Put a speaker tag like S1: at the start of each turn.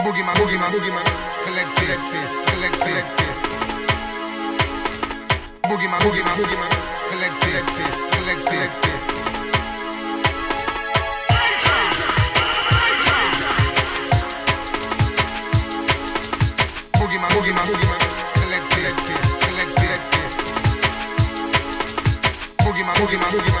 S1: Boogie boogie boogie Boogie boogie boogie man, man, man, man, man, collect collect collect collect Boogeyman, boogeyman, boogeyman. Collective, collective, boogie man, boogie man, Collective, collective, collect Boogeyman, collect boogeyman. Boogie man, boogie man, boogie man.